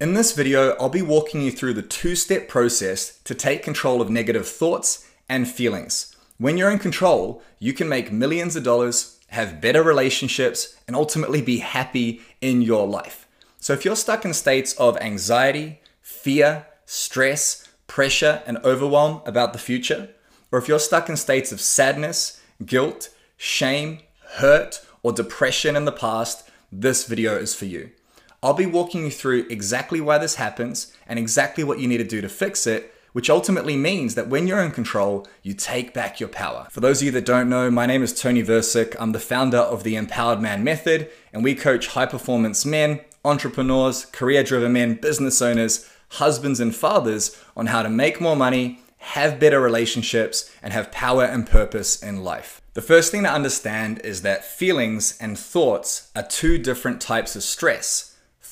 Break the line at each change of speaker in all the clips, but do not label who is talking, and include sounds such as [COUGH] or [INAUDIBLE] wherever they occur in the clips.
In this video, I'll be walking you through the two-step process to take control of negative thoughts and feelings. When you're in control, you can make millions of dollars, have better relationships, and ultimately be happy in your life. So if you're stuck in states of anxiety, fear, stress, pressure, and overwhelm about the future, or if you're stuck in states of sadness, guilt, shame, hurt, or depression in the past, this video is for you. I'll be walking you through exactly why this happens and exactly what you need to do to fix it, which ultimately means that when you're in control, you take back your power. For those of you that don't know, my name is Tony Versick. I'm the founder of the Empowered Man Method, and we coach high performance men, entrepreneurs, career driven men, business owners, husbands, and fathers on how to make more money, have better relationships, and have power and purpose in life. The first thing to understand is that feelings and thoughts are two different types of stress.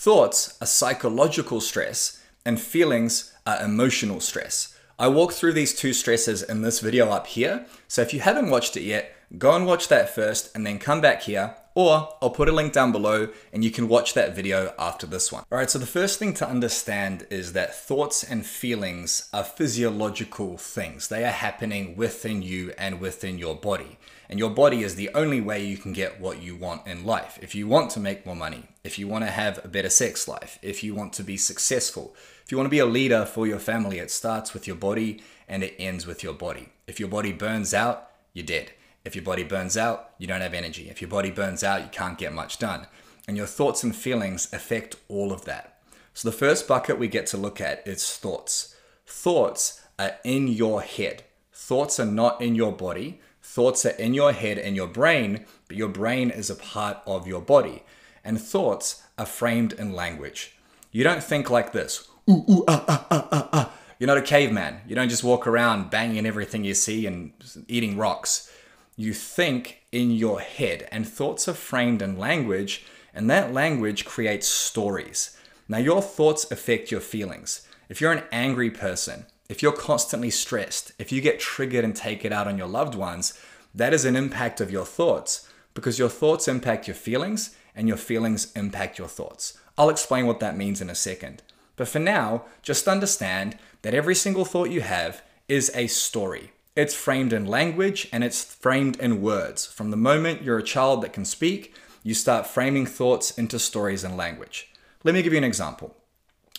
Thoughts are psychological stress, and feelings are emotional stress. I walk through these two stresses in this video up here, so if you haven't watched it yet, go and watch that first and then come back here, or I'll put a link down below and you can watch that video after this one. Alright, so the first thing to understand is that thoughts and feelings are physiological things. They are happening within you and within your body. And your body is the only way you can get what you want in life. If you want to make more money, if you want to have a better sex life, if you want to be successful, if you want to be a leader for your family, it starts with your body and it ends with your body. If your body burns out, you're dead. If your body burns out, you don't have energy. If your body burns out, you can't get much done. And your thoughts and feelings affect all of that. So the first bucket we get to look at is thoughts. Thoughts are in your head. Thoughts are not in your body. Thoughts are in your head and your brain, but your brain is a part of your body. And thoughts are framed in language. You don't think like this. Ooh, ooh, ah, ah, ah, ah, ah. You're not a caveman. You don't just walk around banging everything you see and eating rocks. You think in your head, and thoughts are framed in language, and that language creates stories. Now, your thoughts affect your feelings. If you're an angry person, if you're constantly stressed, if you get triggered and take it out on your loved ones, that is an impact of your thoughts because your thoughts impact your feelings and your feelings impact your thoughts. I'll explain what that means in a second. But for now, just understand that every single thought you have is a story. It's framed in language and it's framed in words. From the moment you're a child that can speak, you start framing thoughts into stories and language. Let me give you an example.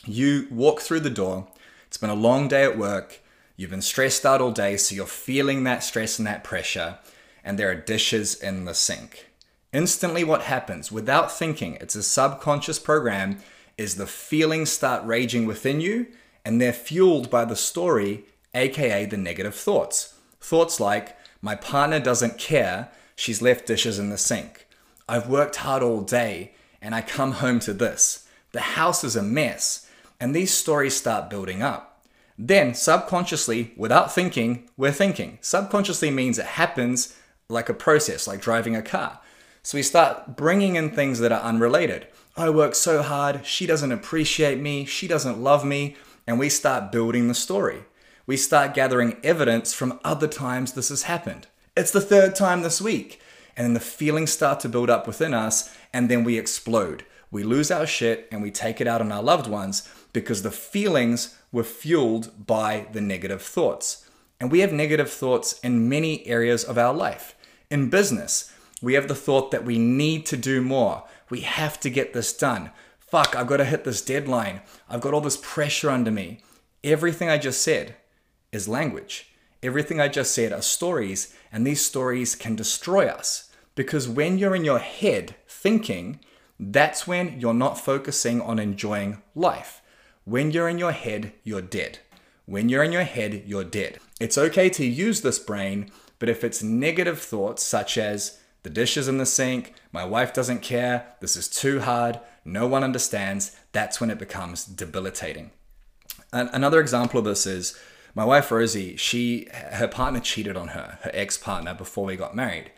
You walk through the door it's been a long day at work. You've been stressed out all day, so you're feeling that stress and that pressure, and there are dishes in the sink. Instantly, what happens without thinking, it's a subconscious program, is the feelings start raging within you, and they're fueled by the story, aka the negative thoughts. Thoughts like, my partner doesn't care, she's left dishes in the sink. I've worked hard all day, and I come home to this. The house is a mess and these stories start building up. Then, subconsciously, without thinking, we're thinking. Subconsciously means it happens like a process, like driving a car. So we start bringing in things that are unrelated. I work so hard, she doesn't appreciate me, she doesn't love me, and we start building the story. We start gathering evidence from other times this has happened. It's the third time this week. And then the feelings start to build up within us, and then we explode. We lose our shit and we take it out on our loved ones because the feelings were fueled by the negative thoughts. And we have negative thoughts in many areas of our life. In business, we have the thought that we need to do more. We have to get this done. Fuck, I've got to hit this deadline. I've got all this pressure under me. Everything I just said is language. Everything I just said are stories, and these stories can destroy us. Because when you're in your head thinking, that's when you're not focusing on enjoying life. When you're in your head, you're dead. When you're in your head, you're dead. It's okay to use this brain, but if it's negative thoughts such as the dishes in the sink, my wife doesn't care, this is too hard, no one understands, that's when it becomes debilitating. Another example of this is my wife Rosie, she her partner cheated on her, her ex-partner before we got married.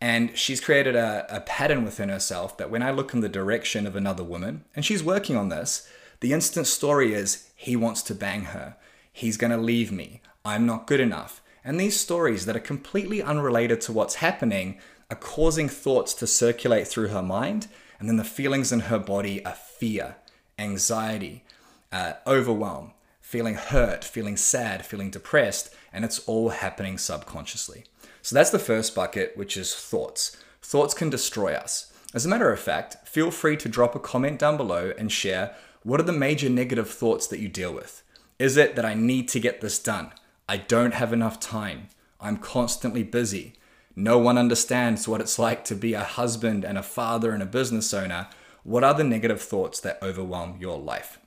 And she's created a, a pattern within herself that when I look in the direction of another woman, and she's working on this, the instant story is he wants to bang her. He's going to leave me. I'm not good enough. And these stories that are completely unrelated to what's happening are causing thoughts to circulate through her mind. And then the feelings in her body are fear, anxiety, uh, overwhelm, feeling hurt, feeling sad, feeling depressed, and it's all happening subconsciously. So that's the first bucket, which is thoughts. Thoughts can destroy us. As a matter of fact, feel free to drop a comment down below and share what are the major negative thoughts that you deal with. Is it that I need to get this done? I don't have enough time. I'm constantly busy. No one understands what it's like to be a husband and a father and a business owner. What are the negative thoughts that overwhelm your life?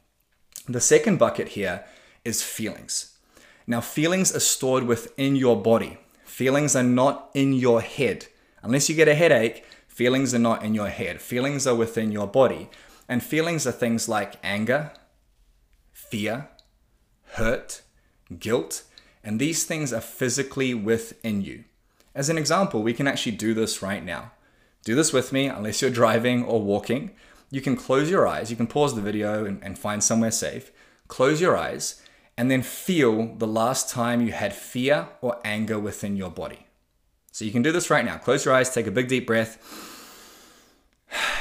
The second bucket here is feelings. Now, feelings are stored within your body. Feelings are not in your head. Unless you get a headache, feelings are not in your head. Feelings are within your body. And feelings are things like anger, fear, hurt, guilt, and these things are physically within you. As an example, we can actually do this right now. Do this with me, unless you're driving or walking. You can close your eyes, you can pause the video and, and find somewhere safe. Close your eyes, and then feel the last time you had fear or anger within your body. So you can do this right now. Close your eyes, take a big deep breath,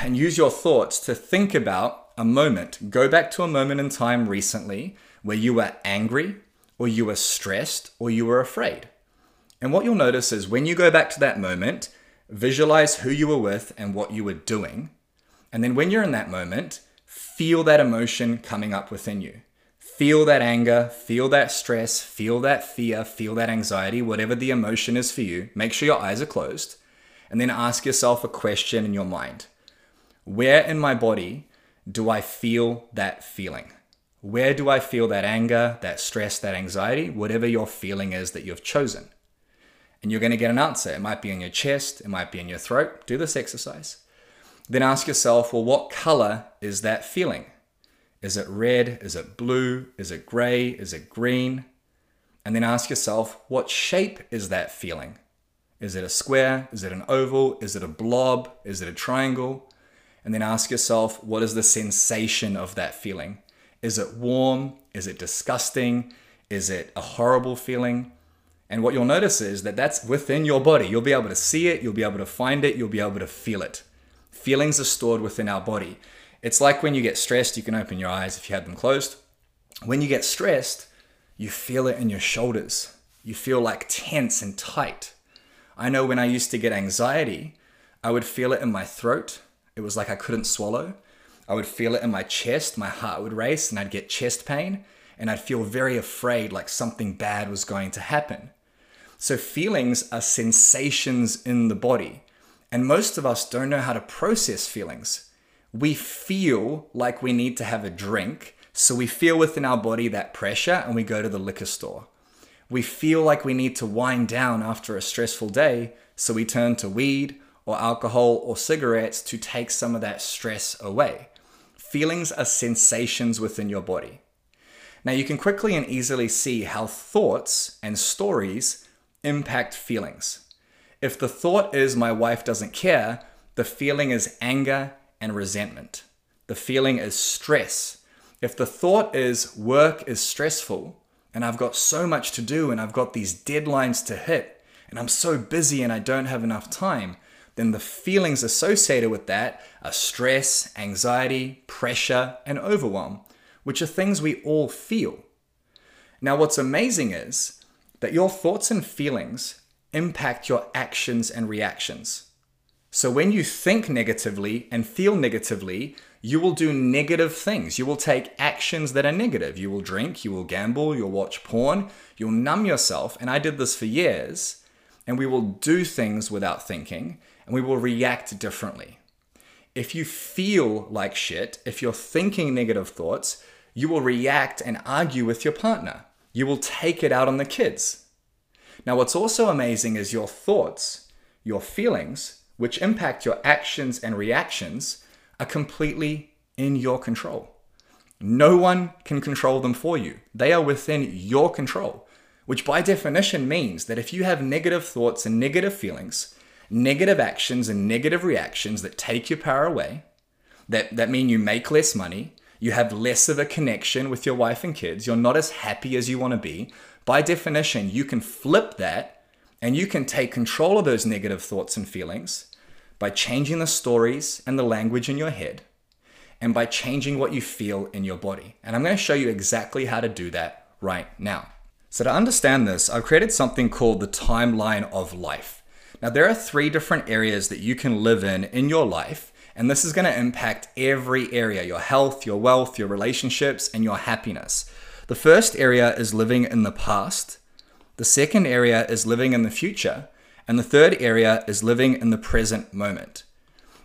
and use your thoughts to think about a moment. Go back to a moment in time recently where you were angry, or you were stressed, or you were afraid. And what you'll notice is when you go back to that moment, visualize who you were with and what you were doing. And then when you're in that moment, feel that emotion coming up within you. Feel that anger, feel that stress, feel that fear, feel that anxiety, whatever the emotion is for you. Make sure your eyes are closed. And then ask yourself a question in your mind Where in my body do I feel that feeling? Where do I feel that anger, that stress, that anxiety, whatever your feeling is that you've chosen? And you're going to get an answer. It might be in your chest, it might be in your throat. Do this exercise. Then ask yourself, well, what color is that feeling? Is it red? Is it blue? Is it gray? Is it green? And then ask yourself, what shape is that feeling? Is it a square? Is it an oval? Is it a blob? Is it a triangle? And then ask yourself, what is the sensation of that feeling? Is it warm? Is it disgusting? Is it a horrible feeling? And what you'll notice is that that's within your body. You'll be able to see it, you'll be able to find it, you'll be able to feel it. Feelings are stored within our body. It's like when you get stressed, you can open your eyes if you had them closed. When you get stressed, you feel it in your shoulders. You feel like tense and tight. I know when I used to get anxiety, I would feel it in my throat. It was like I couldn't swallow. I would feel it in my chest, my heart would race, and I'd get chest pain, and I'd feel very afraid like something bad was going to happen. So, feelings are sensations in the body, and most of us don't know how to process feelings. We feel like we need to have a drink, so we feel within our body that pressure and we go to the liquor store. We feel like we need to wind down after a stressful day, so we turn to weed or alcohol or cigarettes to take some of that stress away. Feelings are sensations within your body. Now, you can quickly and easily see how thoughts and stories impact feelings. If the thought is, my wife doesn't care, the feeling is anger and resentment. The feeling is stress. If the thought is, work is stressful, and I've got so much to do, and I've got these deadlines to hit, and I'm so busy and I don't have enough time, then the feelings associated with that are stress, anxiety, pressure, and overwhelm, which are things we all feel. Now, what's amazing is that your thoughts and feelings impact your actions and reactions. So, when you think negatively and feel negatively, you will do negative things. You will take actions that are negative. You will drink, you will gamble, you'll watch porn, you'll numb yourself. And I did this for years. And we will do things without thinking and we will react differently. If you feel like shit, if you're thinking negative thoughts, you will react and argue with your partner. You will take it out on the kids. Now, what's also amazing is your thoughts, your feelings, which impact your actions and reactions, are completely in your control. No one can control them for you. They are within your control, which by definition means that if you have negative thoughts and negative feelings, negative actions and negative reactions that take your power away, that, that mean you make less money, you have less of a connection with your wife and kids, you're not as happy as you want to be. By definition, you can flip that and you can take control of those negative thoughts and feelings by changing the stories and the language in your head. and by changing what you feel in your body. And I'm going to show you exactly how to do that right now. So, to understand this, I've created something called the timeline of life. Now, there are three different areas that you can live in in your life, and this is going to impact every area your health, your wealth, your relationships, and your happiness. The first area is living in the past, the second area is living in the future, and the third area is living in the present moment.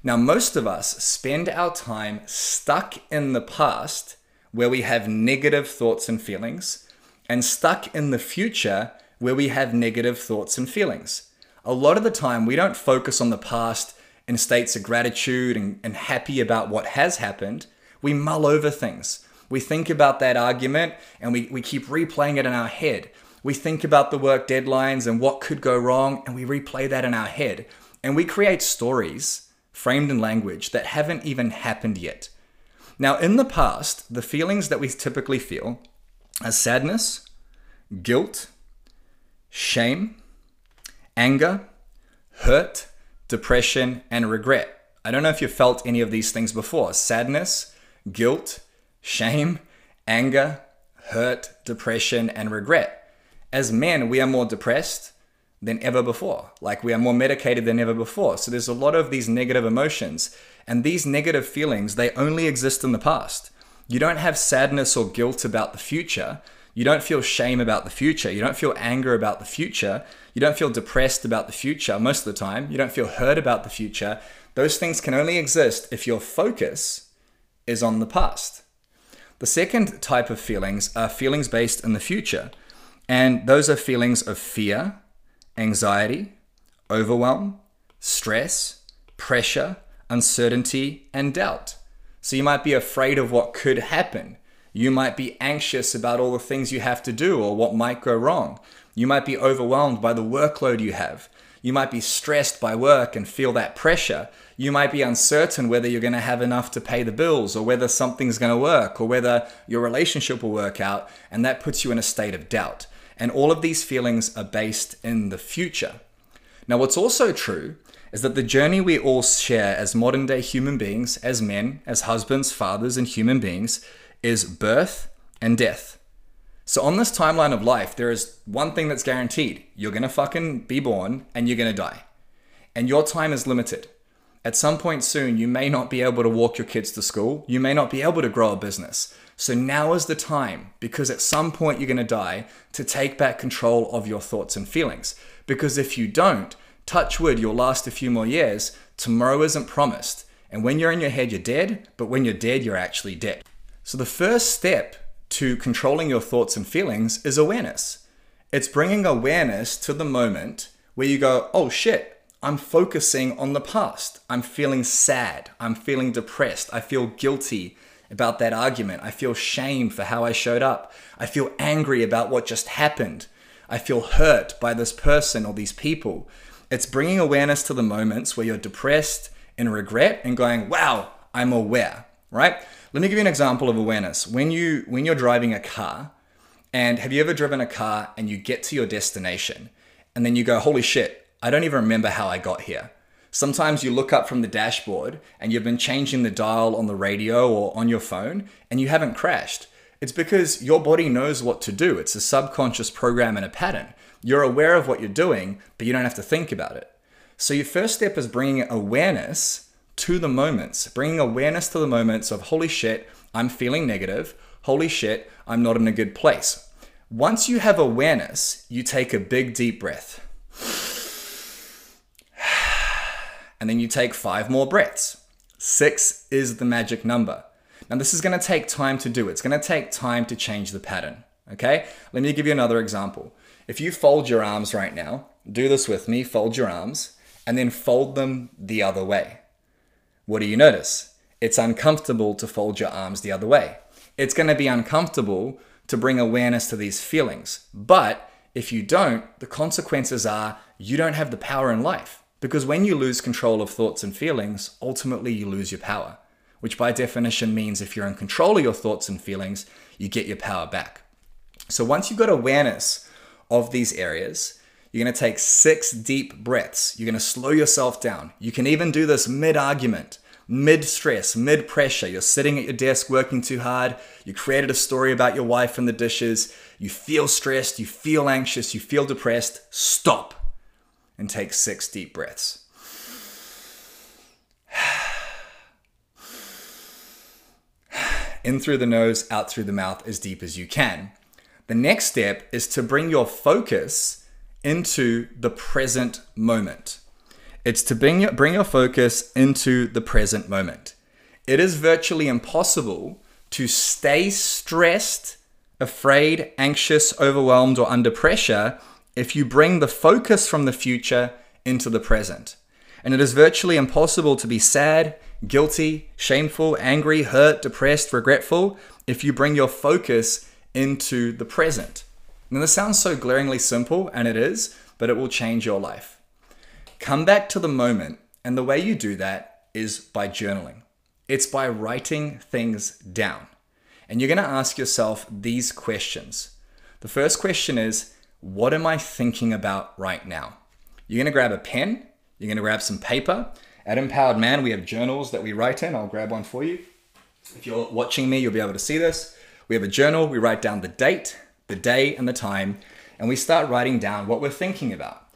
Now, most of us spend our time stuck in the past where we have negative thoughts and feelings, and stuck in the future where we have negative thoughts and feelings. A lot of the time, we don't focus on the past in states of gratitude and, and happy about what has happened. We mull over things. We think about that argument and we, we keep replaying it in our head. We think about the work deadlines and what could go wrong, and we replay that in our head. And we create stories framed in language that haven't even happened yet. Now, in the past, the feelings that we typically feel are sadness, guilt, shame, anger, hurt, depression, and regret. I don't know if you've felt any of these things before sadness, guilt, shame, anger, hurt, depression, and regret. As men, we are more depressed, than ever before. Like we are more medicated than ever before. So there's a lot of these negative emotions. And these negative feelings, they only exist in the past. You don't have sadness or guilt about the future. You don't feel shame about the future. You don't feel anger about the future. You don't feel depressed about the future most of the time. You don't feel hurt about the future. Those things can only exist if your focus is on the past. The second type of feelings are feelings based in the future. And those are feelings of fear, anxiety, overwhelm, stress, pressure, uncertainty, and doubt. So you might be afraid of what could happen. You might be anxious about all the things you have to do or what might go wrong. You might be overwhelmed by the workload you have. You might be stressed by work and feel that pressure. You might be uncertain whether you're going to have enough to pay the bills or whether something's going to work or whether your relationship will work out, and that puts you in a state of doubt. And all of these feelings are based in the future. Now, what's also true is that the journey we all share as modern day human beings, as men, as husbands, fathers, and human beings, is birth and death. So, on this timeline of life, there is one thing that's guaranteed you're gonna fucking be born and you're gonna die. And your time is limited. At some point soon, you may not be able to walk your kids to school, you may not be able to grow a business. So now is the time, because at some point you're going to die, to take back control of your thoughts and feelings. Because if you don't, touch wood, you'll last a few more years. Tomorrow isn't promised. And when you're in your head, you're dead, but when you're dead, you're actually dead. So the first step to controlling your thoughts and feelings is awareness. It's bringing awareness to the moment where you go, oh shit, I'm focusing on the past. I'm feeling sad. I'm feeling depressed. I feel guilty about that argument. I feel shame for how I showed up. I feel angry about what just happened. I feel hurt by this person or these people. It's bringing awareness to the moments where you're depressed and regret and going, wow, I'm aware, right? Let me give you an example of awareness. When you when you're driving a car, and have you ever driven a car and you get to your destination and then you go, holy shit, I don't even remember how I got here. Sometimes you look up from the dashboard and you've been changing the dial on the radio or on your phone and you haven't crashed. It's because your body knows what to do. It's a subconscious program and a pattern. You're aware of what you're doing, but you don't have to think about it. So, your first step is bringing awareness to the moments, bringing awareness to the moments of, holy shit, I'm feeling negative. Holy shit, I'm not in a good place. Once you have awareness, you take a big deep breath [SIGHS] and then you take five more breaths. Six is the magic number. Now, this is going to take time to do. It's going to take time to change the pattern. Okay? Let me give you another example. If you fold your arms right now, do this with me, fold your arms, and then fold them the other way. What do you notice? It's uncomfortable to fold your arms the other way. It's going to be uncomfortable to bring awareness to these feelings. But if you don't, the consequences are you don't have the power in life. Because when you lose control of thoughts and feelings, ultimately you lose your power, which by definition means if you're in control of your thoughts and feelings, you get your power back. So once you've got awareness of these areas, you're to take six deep breaths. You're to slow yourself down. You can even do this mid argument, mid stress, mid pressure. You're sitting at your desk working too hard. You created a story about your wife and the dishes. You feel stressed, you feel anxious, you feel depressed. Stop and take six deep breaths. [SIGHS] In through the nose, out through the mouth as deep as you can. The next step is to bring your focus into the present moment. It's to bring your, bring your focus into the present moment. It is virtually impossible to stay stressed, afraid, anxious, overwhelmed, or under pressure if you bring the focus from the future into the present. And it is virtually impossible to be sad, guilty, shameful, angry, hurt, depressed, regretful if you bring your focus into the present. Now, this sounds so glaringly simple, and it is, but it will change your life. Come back to the moment, and the way you do that is by journaling. It's by writing things down. And you're to ask yourself these questions. The first question is, what am I thinking about right now? You're to grab a pen, you're to grab some paper. At Empowered Man, we have journals that we write in. I'll grab one for you. If you're watching me, you'll be able to see this. We have a journal, we write down the date, the day, and the time, and we start writing down what we're thinking about.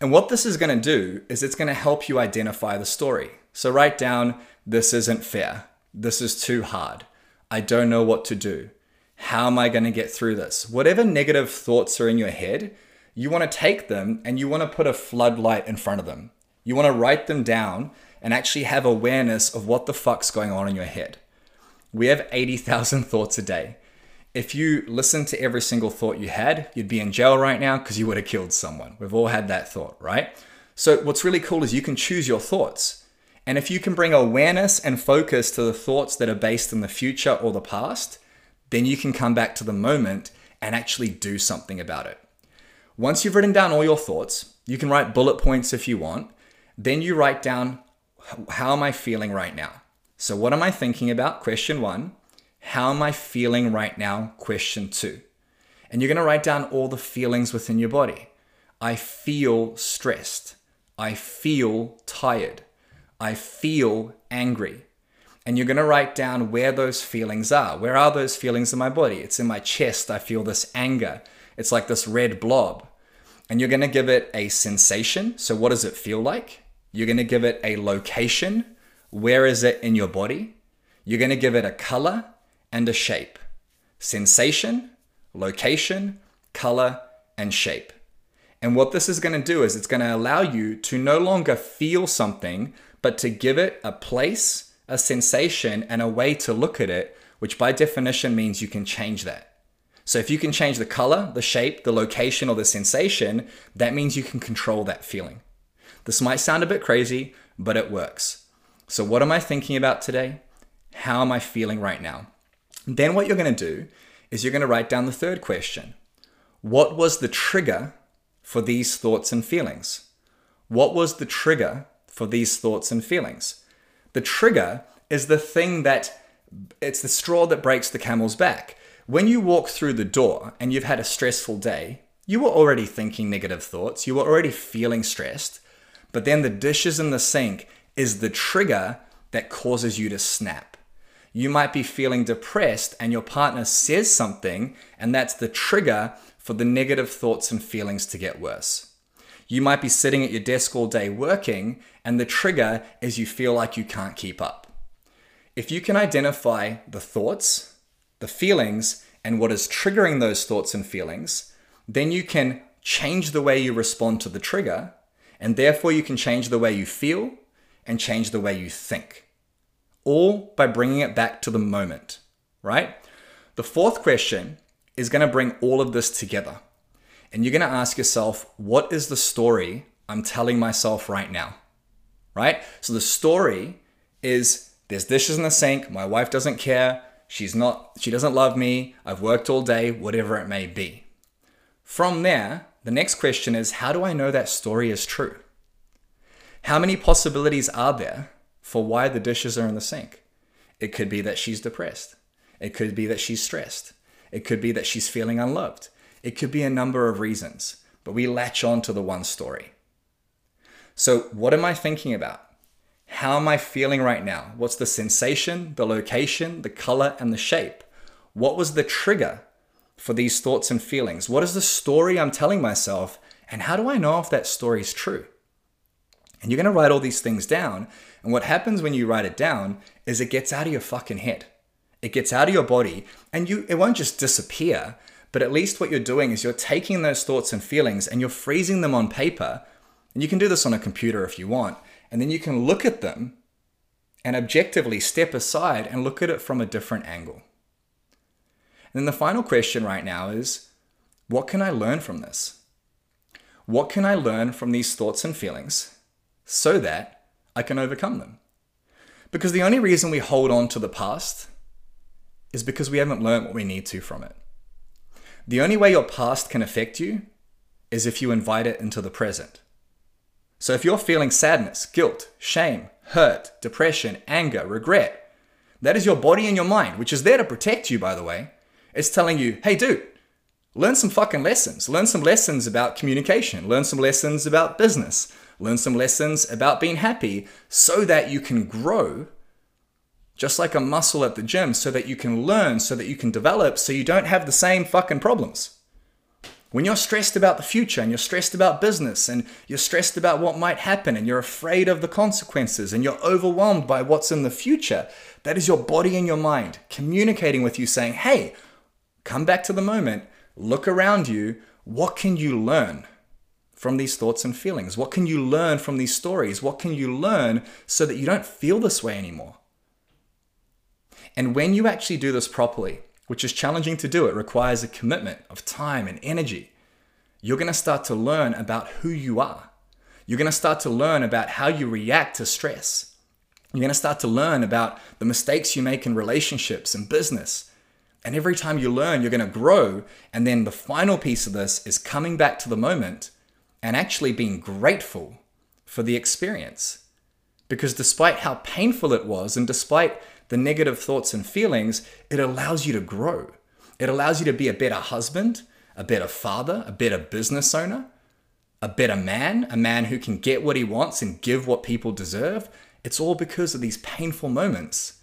And what this is going to do is it's going to help you identify the story. So write down, this isn't fair. This is too hard. I don't know what to do. How am I going to get through this? Whatever negative thoughts are in your head, you want to take them and you want to put a floodlight in front of them. You want to write them down and actually have awareness of what the fuck's going on in your head. We have 80,000 [LAUGHS] thoughts a day if you listened to every single thought you had, you'd be in jail right now because you would have killed someone. We've all had that thought, right? So, what's really cool is you can choose your thoughts. And if you can bring awareness and focus to the thoughts that are based in the future or the past, then you can come back to the moment and actually do something about it. Once you've written down all your thoughts, you can write bullet points if you want. Then you write down, how am I feeling right now? So, what am I thinking about? Question one. How am I feeling right now? Question two. And you're going to write down all the feelings within your body. I feel stressed. I feel tired. I feel angry. And you're going to write down where those feelings are. Where are those feelings in my body? It's in my chest. I feel this anger. It's like this red blob. And you're going to give it a sensation. So, what does it feel like? You're going to give it a location. Where is it in your body? You're going to give it a color and a shape. Sensation, location, color, and shape. And what this is going to do is it's going to allow you to no longer feel something, but to give it a place, a sensation, and a way to look at it, which by definition means you can change that. So if you can change the color, the shape, the location, or the sensation, that means you can control that feeling. This might sound a bit crazy, but it works. So, what am I thinking about today? How am I feeling right now? Then what you're going to do is you're going to write down the third question. What was the trigger for these thoughts and feelings? What was the trigger for these thoughts and feelings? The trigger is the thing that it's the straw that breaks the camel's back. When you walk through the door and you've had a stressful day, you were already thinking negative thoughts, you were already feeling stressed, but then the dishes in the sink is the trigger that causes you to snap you might be feeling depressed and your partner says something, and that's the trigger for the negative thoughts and feelings to get worse. You might be sitting at your desk all day working, and the trigger is you feel like you can't keep up. If you can identify the thoughts, the feelings, and what is triggering those thoughts and feelings, then you can change the way you respond to the trigger, and therefore you can change the way you feel and change the way you think all by bringing it back to the moment, right? The fourth question is going to bring all of this together. And you're going to ask yourself, what is the story I'm telling myself right now? Right? So the story is there's dishes in the sink, my wife doesn't care, she's not she doesn't love me, I've worked all day, whatever it may be. From there, the next question is how do I know that story is true? How many possibilities are there for why the dishes are in the sink. It could be that she's depressed. It could be that she's stressed. It could be that she's feeling unloved. It could be a number of reasons, but we latch on to the one story. So, what am I thinking about? How am I feeling right now? What's the sensation, the location, the color, and the shape? What was the trigger for these thoughts and feelings? What is the story I'm telling myself? And how do I know if that story is true? And you're to write all these things down. And what happens when you write it down is it gets out of your fucking head. It gets out of your body and you it won't just disappear, but at least what you're doing is you're taking those thoughts and feelings and you're freezing them on paper. And you can do this on a computer if you want and then you can look at them and objectively step aside and look at it from a different angle. And then the final question right now is what can I learn from this? What can I learn from these thoughts and feelings so that I can overcome them? Because the only reason we hold on to the past is because we haven't learned what we need to from it. The only way your past can affect you is if you invite it into the present. So if you're feeling sadness, guilt, shame, hurt, depression, anger, regret, that is your body and your mind, which is there to protect you, by the way. It's telling you, hey, dude, learn some fucking lessons. Learn some lessons about communication. Learn some lessons about business. Learn some lessons about being happy so that you can grow just like a muscle at the gym, so that you can learn, so that you can develop, so you don't have the same fucking problems. When you're stressed about the future and you're stressed about business and you're stressed about what might happen and you're afraid of the consequences and you're overwhelmed by what's in the future, that is your body and your mind communicating with you saying, hey, come back to the moment, look around you. What can you learn from these thoughts and feelings? What can you learn from these stories? What can you learn so that you don't feel this way anymore? And when you actually do this properly, which is challenging to do. It requires a commitment of time and energy. You're going to start to learn about who you are. You're going to start to learn about how you react to stress. You're going to start to learn about the mistakes you make in relationships and business. And every time you learn, you're going to grow. And then the final piece of this is coming back to the moment and actually being grateful for the experience. Because despite how painful it was, and despite the negative thoughts and feelings, it allows you to grow. It allows you to be a better husband, a better father, a better business owner, a better man, a man who can get what he wants and give what people deserve. It's all because of these painful moments,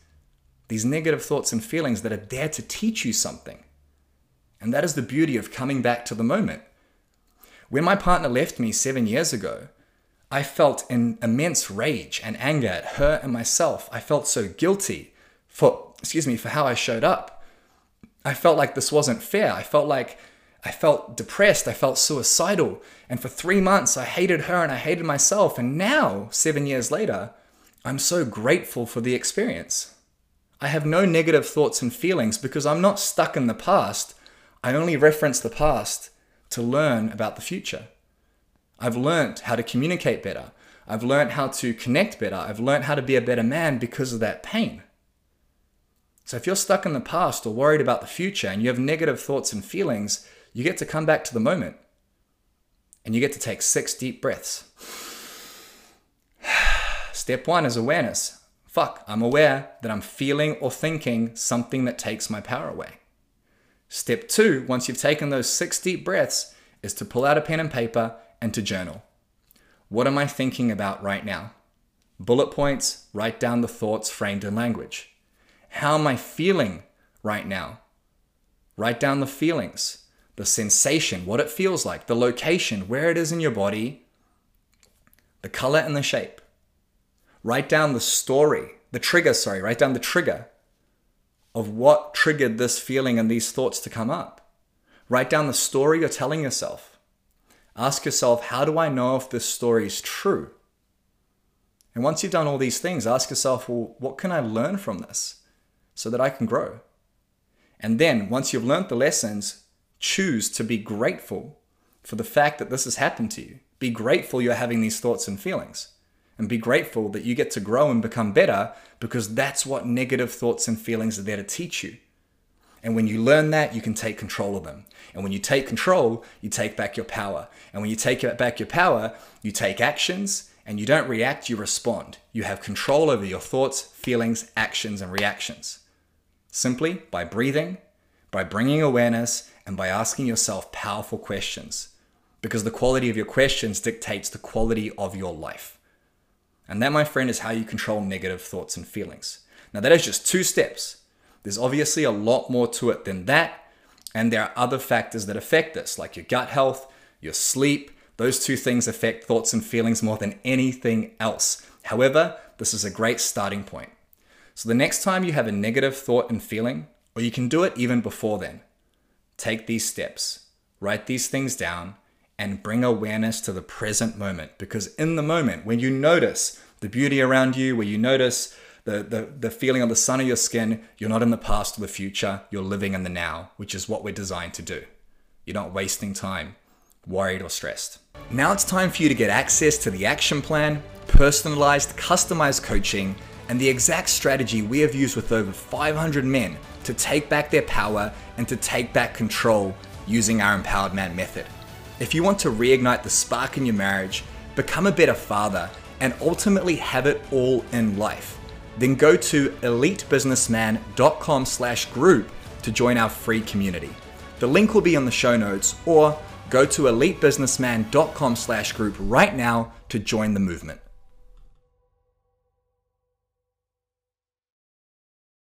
these negative thoughts and feelings that are there to teach you something. And that is the beauty of coming back to the moment. When my partner left me seven years ago, I felt an immense rage and anger at her and myself. I felt so guilty for excuse me for how I showed up. I felt like this wasn't fair. I felt like I felt depressed. I felt suicidal. And for three months, I hated her and I hated myself. And now, seven years later, I'm so grateful for the experience. I have no negative thoughts and feelings because I'm not stuck in the past. I only reference the past to learn about the future. I've learned how to communicate better. I've learned how to connect better. I've learned how to be a better man because of that pain. So if you're stuck in the past or worried about the future and you have negative thoughts and feelings, you get to come back to the moment and you get to take six deep breaths. [SIGHS] Step one is awareness. Fuck, I'm aware that I'm feeling or thinking something that takes my power away. Step two, once you've taken those six deep breaths, is to pull out a pen and paper and to journal. What am I thinking about right now? Bullet points, write down the thoughts framed in language. How am I feeling right now? Write down the feelings, the sensation, what it feels like, the location, where it is in your body, the color and the shape. Write down the story, the trigger, sorry, write down the trigger of what triggered this feeling and these thoughts to come up. Write down the story you're telling yourself. Ask yourself, how do I know if this story is true? And once you've done all these things, ask yourself, well, what can I learn from this? so that I can grow. And then, once you've learned the lessons, choose to be grateful for the fact that this has happened to you. Be grateful you're having these thoughts and feelings. And be grateful that you get to grow and become better because that's what negative thoughts and feelings are there to teach you. And when you learn that, you can take control of them. And when you take control, you take back your power. And when you take back your power, you take actions and you don't react, you respond. You have control over your thoughts, feelings, actions, and reactions simply by breathing, by bringing awareness, and by asking yourself powerful questions. Because the quality of your questions dictates the quality of your life. And that, my friend, is how you control negative thoughts and feelings. Now, that is just two steps. There's obviously a lot more to it than that. And there are other factors that affect this, like your gut health, your sleep. Those two things affect thoughts and feelings more than anything else. However, this is a great starting point. So the next time you have a negative thought and feeling, or you can do it even before then, take these steps, write these things down, and bring awareness to the present moment. Because in the moment, when you notice the beauty around you, where you notice the, the, the feeling of the sun of your skin, you're not in the past or the future, you're living in the now, which is what we're designed to do. You're not wasting time, worried or stressed. Now it's time for you to get access to the action plan, personalized, customized coaching, and the exact strategy we have used with over 500 men to take back their power and to take back control using our Empowered Man method. If you want to reignite the spark in your marriage, become a better father, and ultimately have it all in life, then go to elitebusinessman.com slash group to join our free community. The link will be on the show notes or go to elitebusinessman.com slash group right now to join the movement.